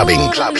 Clubbing. Club, clubbing.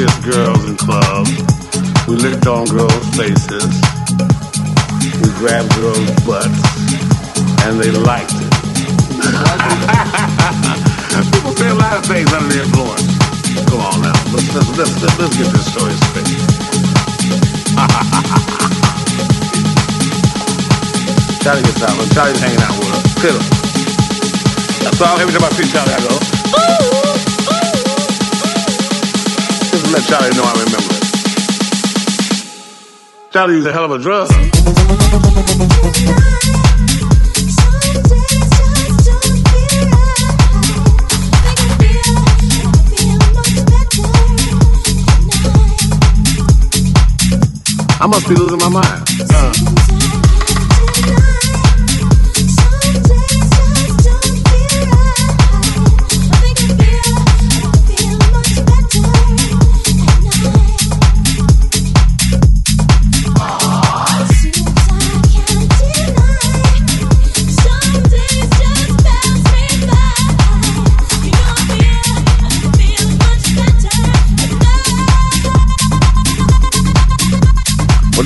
Kissed girls in clubs. We licked on girls' faces. We grabbed girls' butts. And they liked it. People say a lot of things under the influence. Come on now. Let's, let's, let's, let's, get this story straight. Charlie gets out. Charlie's hanging out with us. That's all. Every time I see Charlie, I go, just Charlie know I remember it. Charlie used a hell of a drug. I must be losing my mind. Well,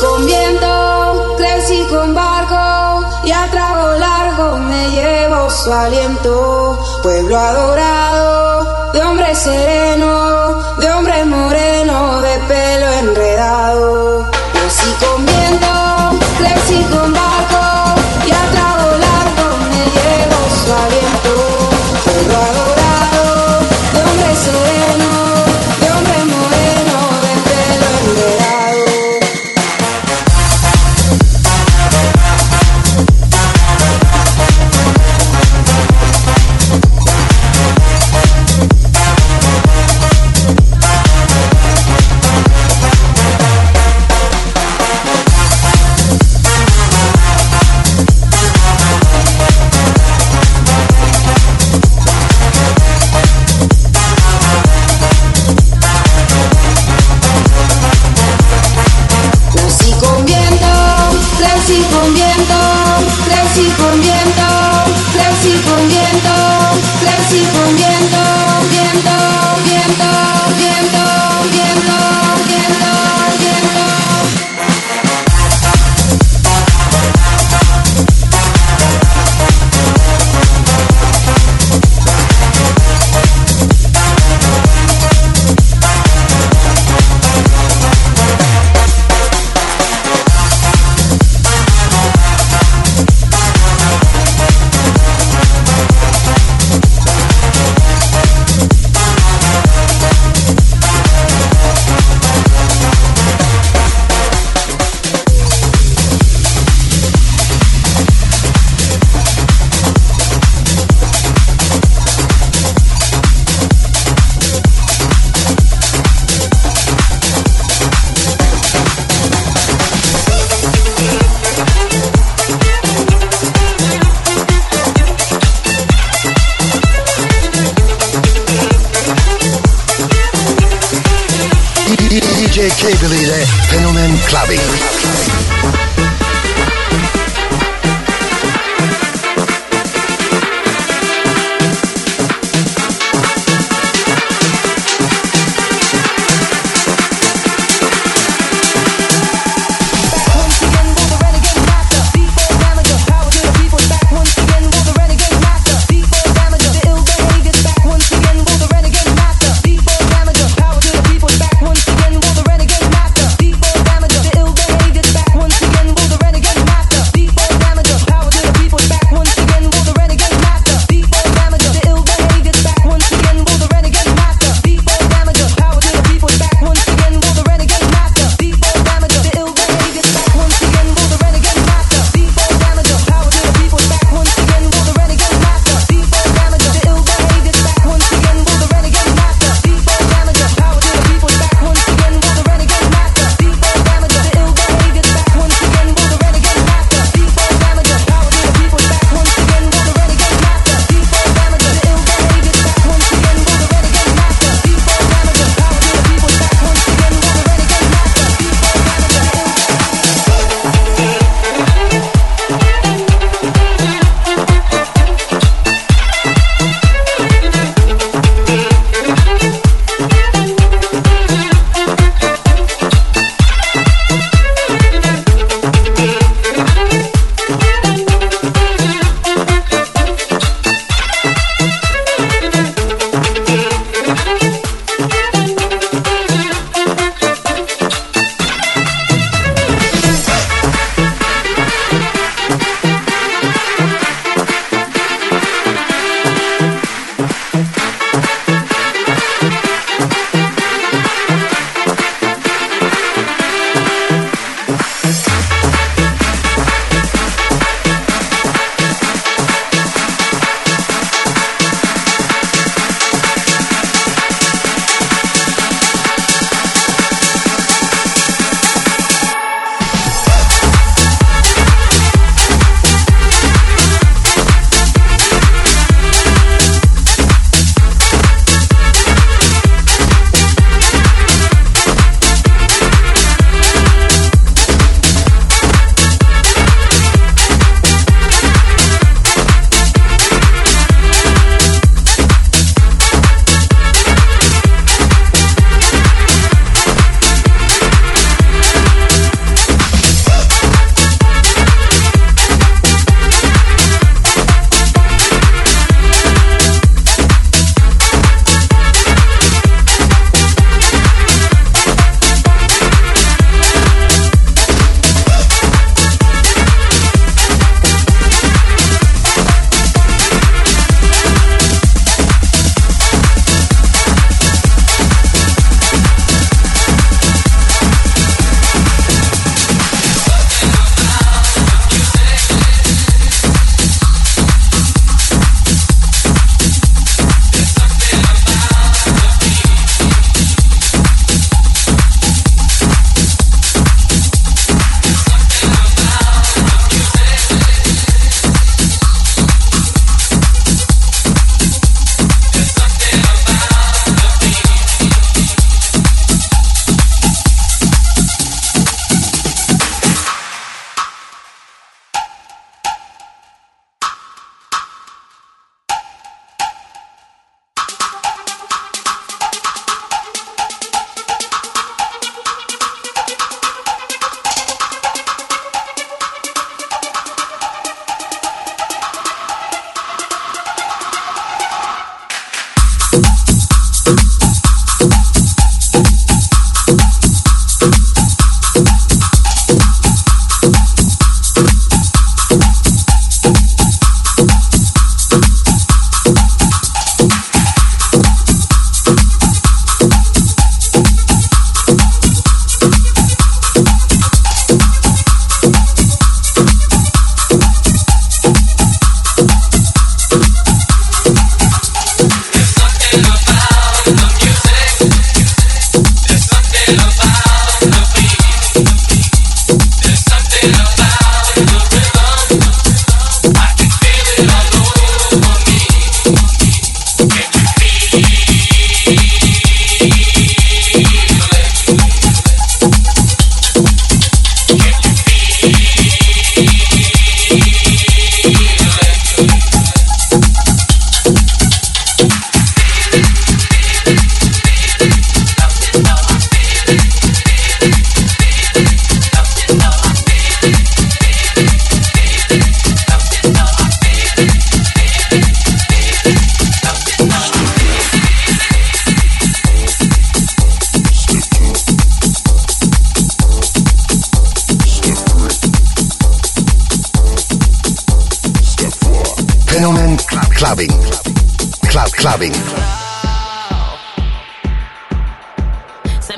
Con viento, crecí con barco y a trago largo me llevo su aliento. Pueblo adorado, de hombre sereno, de hombre moreno, de pelo enredado. DJ K-Billy ile Fenomen Clubbing.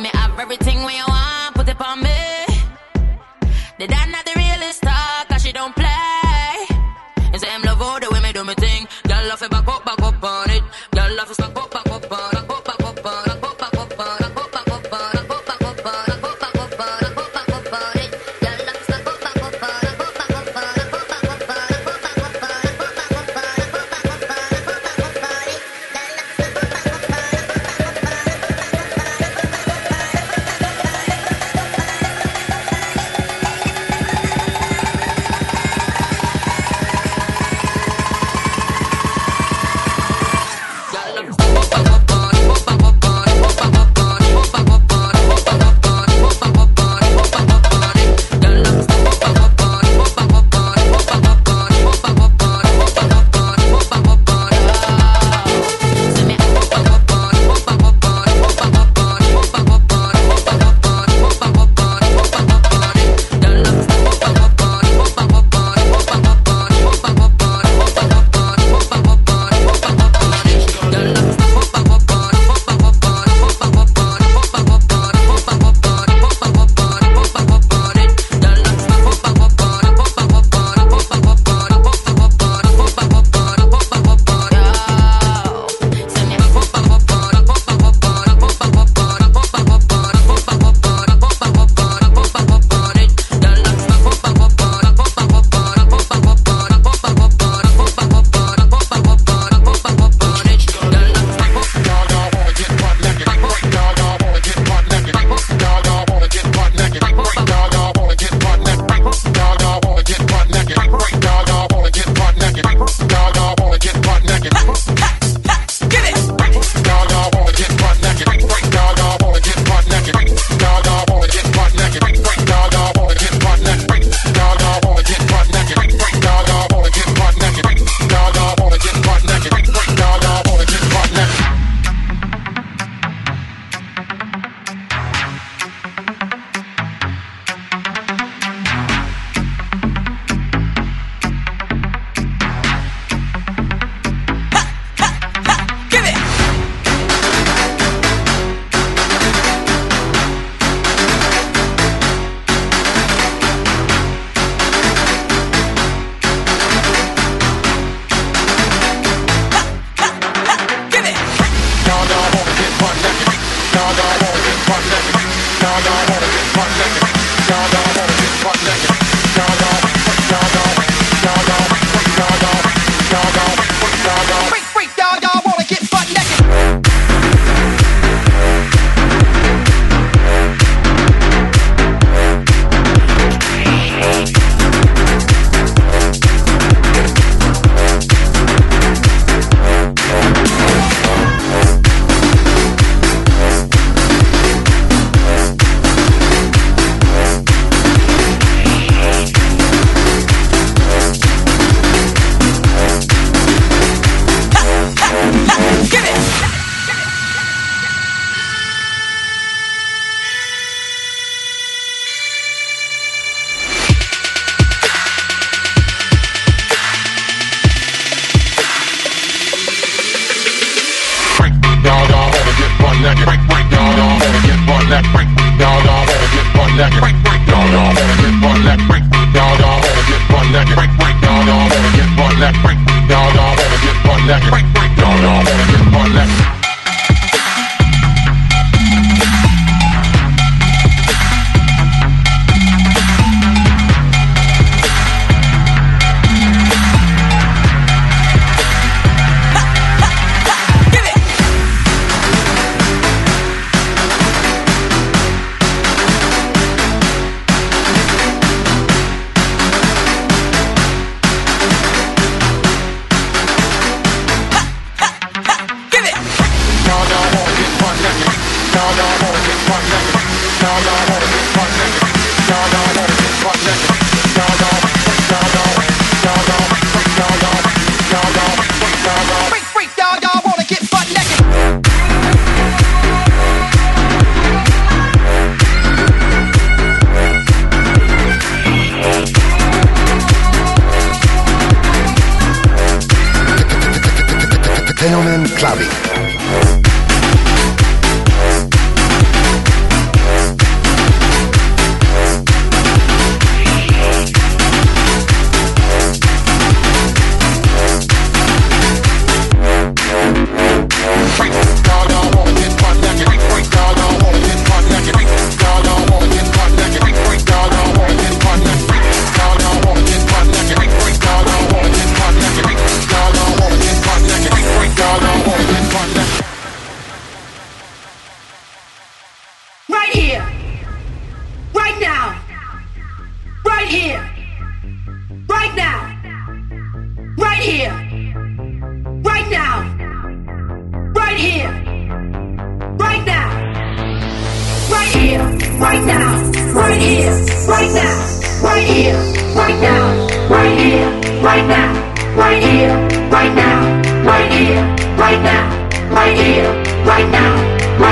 me have everything when you want, put it on me. The I not the realest talk? Cause she don't play. And say, I'm love all the way me do me thing. Girl, love it back up, back up.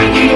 You.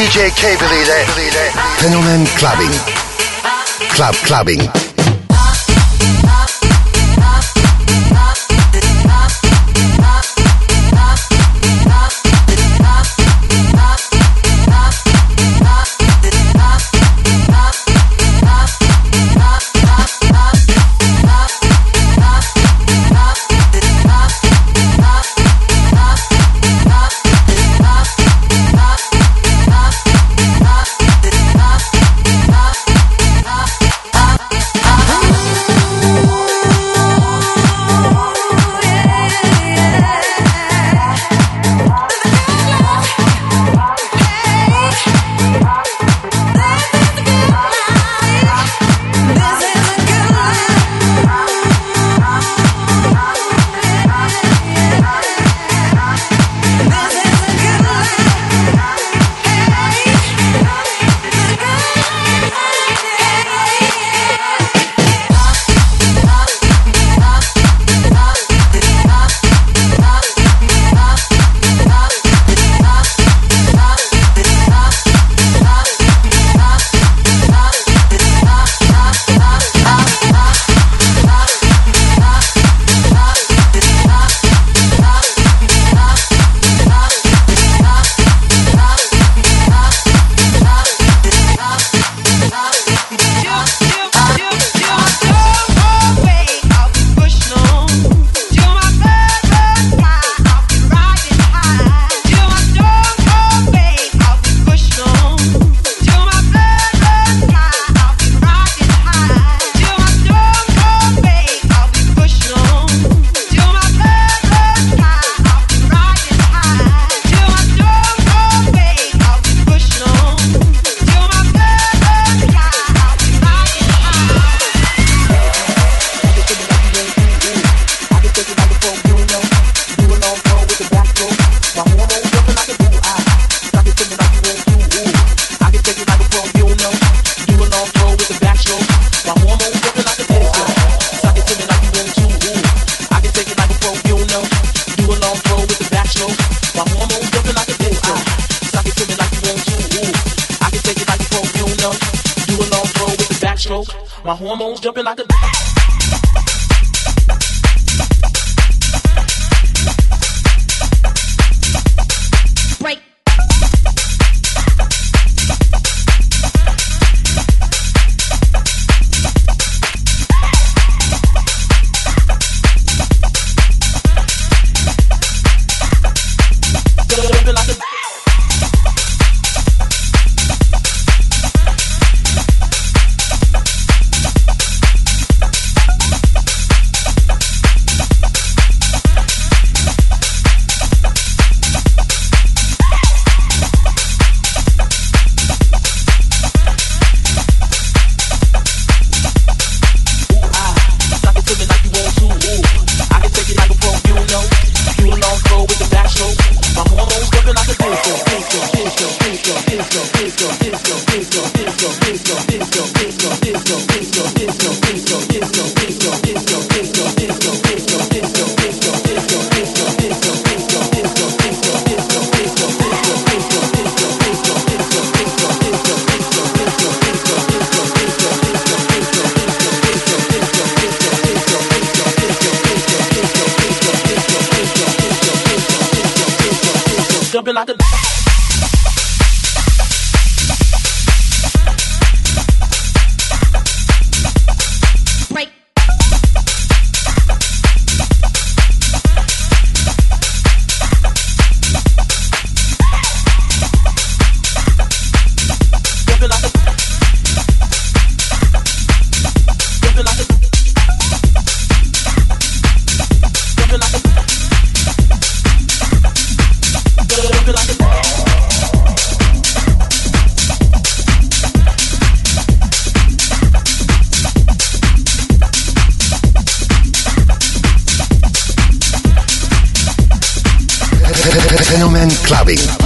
DJ K-Billy ile Fenomen Clubbing. Club Clubbing. He like the game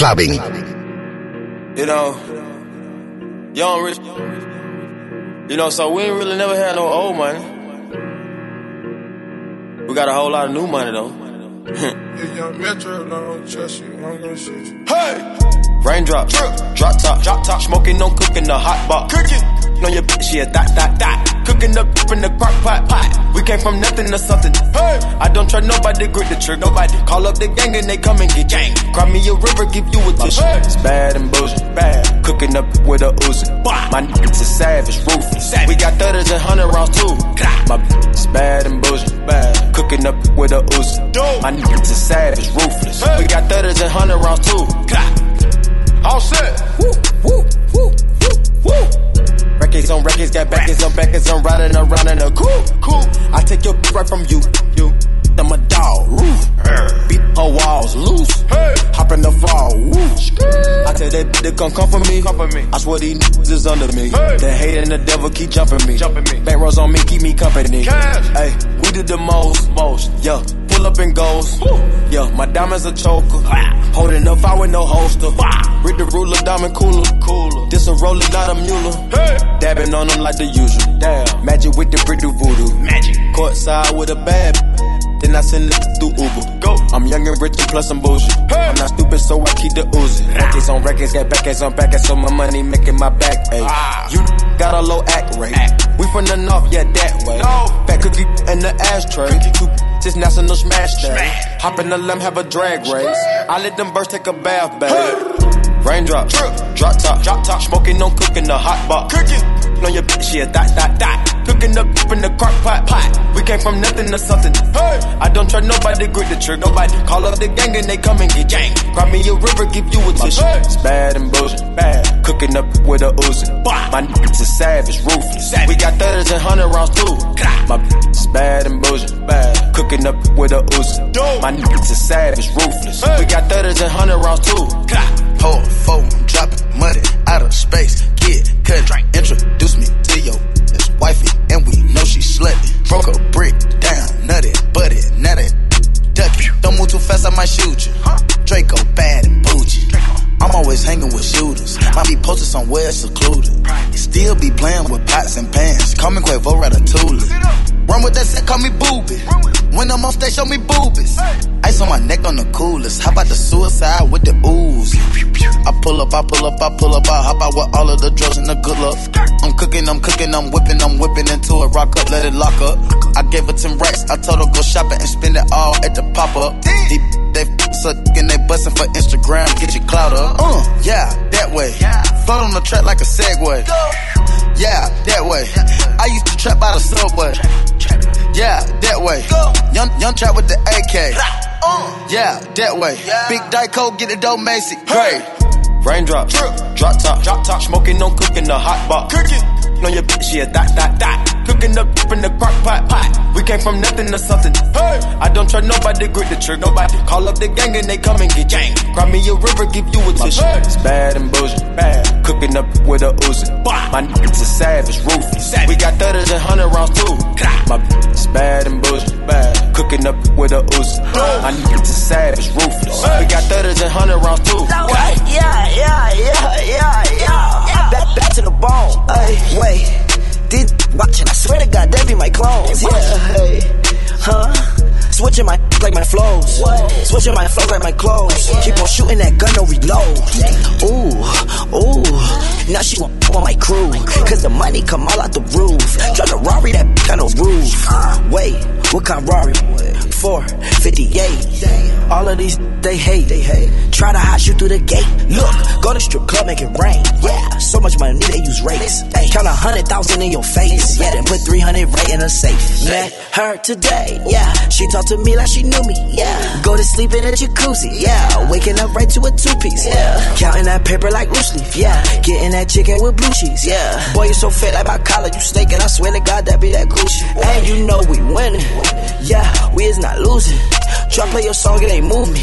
Clubbing. You know, young rich. You know, so we ain't really never had no old money. We got a whole lot of new money though. If young Metro don't trust you, I'm gonna shoot you. Hey! Raindrop, drip, drop top, drop top, smoking, no cooking, the hot box, Cooking! On your bitch, yeah, dot, dot, dot. Cooking up in the crock pot, pot. We came from nothing to something. Hey! I don't trust nobody, grip the trigger. Nobody call up the gang and they come and get gang. Cry me a river, give you a tissue. It's bad and bullshit, bad. Cooking up with a Uzi. My niggas is savage, ruthless. We got thudders and hundred rounds too. My bitch is bad and bullshit, bad. Cooking up with a Uzi. My niggas is savage, ruthless. We got thudders and hundred rounds too. All set. Woo, woo, woo, woo, woo. Records on records, got backers on backers, I'm riding around in a cool, cool. I take your right from you, you. I'm a dog, roof. Beat her walls loose. Hop in the fall, woo. I tell that bitch to come come for me. Come for me. I swear these niggas is under me. The hate and the devil keep jumping me. Jumping me. Bank rolls on me, keep me company. Hey, we did the most, most. Yeah, pull up and goes. Yeah, my diamonds a choker. Holding up, I with no holster. Read the ruler, diamond cooler. Cooler. This a roller, not a mule. Dabbing on them like the usual. Damn. Magic with the brick do voodoo. Magic. Courtside with a bad. Then I send it through Uber. Go. I'm young and rich and plus I'm bullshit. I'm not stupid, so I keep the oozing. Records on records, got backers on backers, so my money making my back ache. Ah. You got a low act rate. We from the north, yeah, that way. Fat cookie in the ashtray. Two just national smash day. Hop in the limb, have a drag race. I let them birds take a bath, babe. Raindrop, drip, drop top, drop top, smoking, no cooking, the hot box. Cooking on your bitch, yeah, dot, dot, dot. Cooking up in the crock pot, pot. We came from nothing to something. Hey, I don't trust nobody, grip the trigger. Nobody call up the gang and they come and get gang. Cry me a river, give you a tissue. It's bad and bullshit, bad. Cooking up with a Uzi. My niggas is savage, ruthless. We got thudders and hundred rounds too. My bitch is bad and bullshit, bad. Cooking up with a Uzi. My niggas is savage, ruthless. We got thudders and hundred rounds too. Pour four, dropping money out of space. Kid, cut, introduce me to your wifey, and we know she slutty. Broke a brick down, nutty, butty, nutty, ducky. Don't move too fast, I might shoot you. Draco bad and bougie. I'm always hanging with shooters. Might be posted somewhere secluded. Still be playing with pots and pans. Call me Quavo Ratatouille. Run with that set, call me booby. When I'm on stage, show me boobies. Ice on my neck on the coolest. How about the suicide with the ooze? I pull up, I pull up, I pull up, I hop out with all of the drugs and the good luck. I'm cooking, I'm cooking, I'm whipping, I'm whipping into it. Rock up, let it lock up. I gave her 10 racks. I told her go shopping and spend it all at the pop up. Deep, they sucking, they busting for Instagram. Get your clout up. Uh, yeah, that way. Float on the track like a Segway. Yeah, that way. I used to trap by the subway. Yeah, that way. Young, young trap with the AK. Yeah, that way. Big Dyco, get it dough, Macy. Great. Raindrop, drip, drop top, drop top, smoking, no cooking, the hot box. Cooking on your bitch, yeah, dot, dot, dot. Cooking up in the crock pot, pot. We came from nothing to something. Hey, I don't trust nobody, grip the trigger. Nobody call up the gang and they come and get gang. Cry me a river, give you a tissue. It's bad and bullshit, bad. Cooking up with a Uzi. My niggas is savage, ruthless. We got thudders and hundred rounds too. My bitch is bad and bullshit, bad. Cooking up with a Uzi. My niggas is savage, ruthless. We got thudders and hundred rounds too. Yeah, yeah, yeah, yeah, yeah. Back, back to the bone. Ay, wait. Did watching? I swear to God, that be my clones. Yeah, hey, huh? Switching my like my flows. Switching my flows like my clothes. Keep on shooting that gun, no reload. Ooh, ooh. Now she want on my crew. Cause the money come all out the roof. Drive the Rari, that kind of roof. Wait, what kind Rari? 458. All of these, they hate. They hate. Try to hide you through the gate. Look, go to strip club, make it rain. Yeah, so much money, they use rates. Hey, count a hundred thousand in your face. Yeah, then put 300 right in a safe. Met her today. Yeah, she talked to me like she knew me. Yeah, go to sleep in a jacuzzi. Yeah, waking up right to a two piece. Yeah, counting that paper like loose leaf. Yeah, getting that chicken with blue cheese. Yeah, boy, you so fit like my collar. You snaking, I swear to God, that be that Gucci. And you know we winning. Yeah, we is not losing. Try play your song, it ain't move me.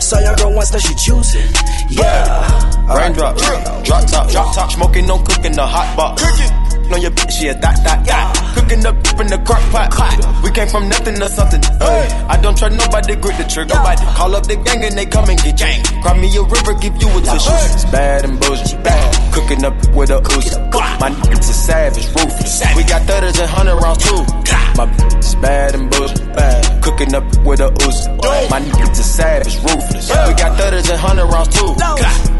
Saw your girl once, now she choosing. Yeah. Raindrop, drop top, drop top, smoking, no cooking, the hot pot. Cooking on your bitch, yeah, that, that, that. Cooking up in the crock pot. We came from nothing to something. Hey, I don't trust nobody, grip the trigger. Nobody call up the gang and they come and get gang. Cry me a river, give you a tissue. It's bad and bullshit, bad. Cooking up with a Uzi. My niggas are savage, ruthless. We got thudders and hundred rounds too. My bitch is bad and bullshit, bad. Cooking up with a Uzi. My niggas are savage, ruthless. We got thudders and hundred rounds too.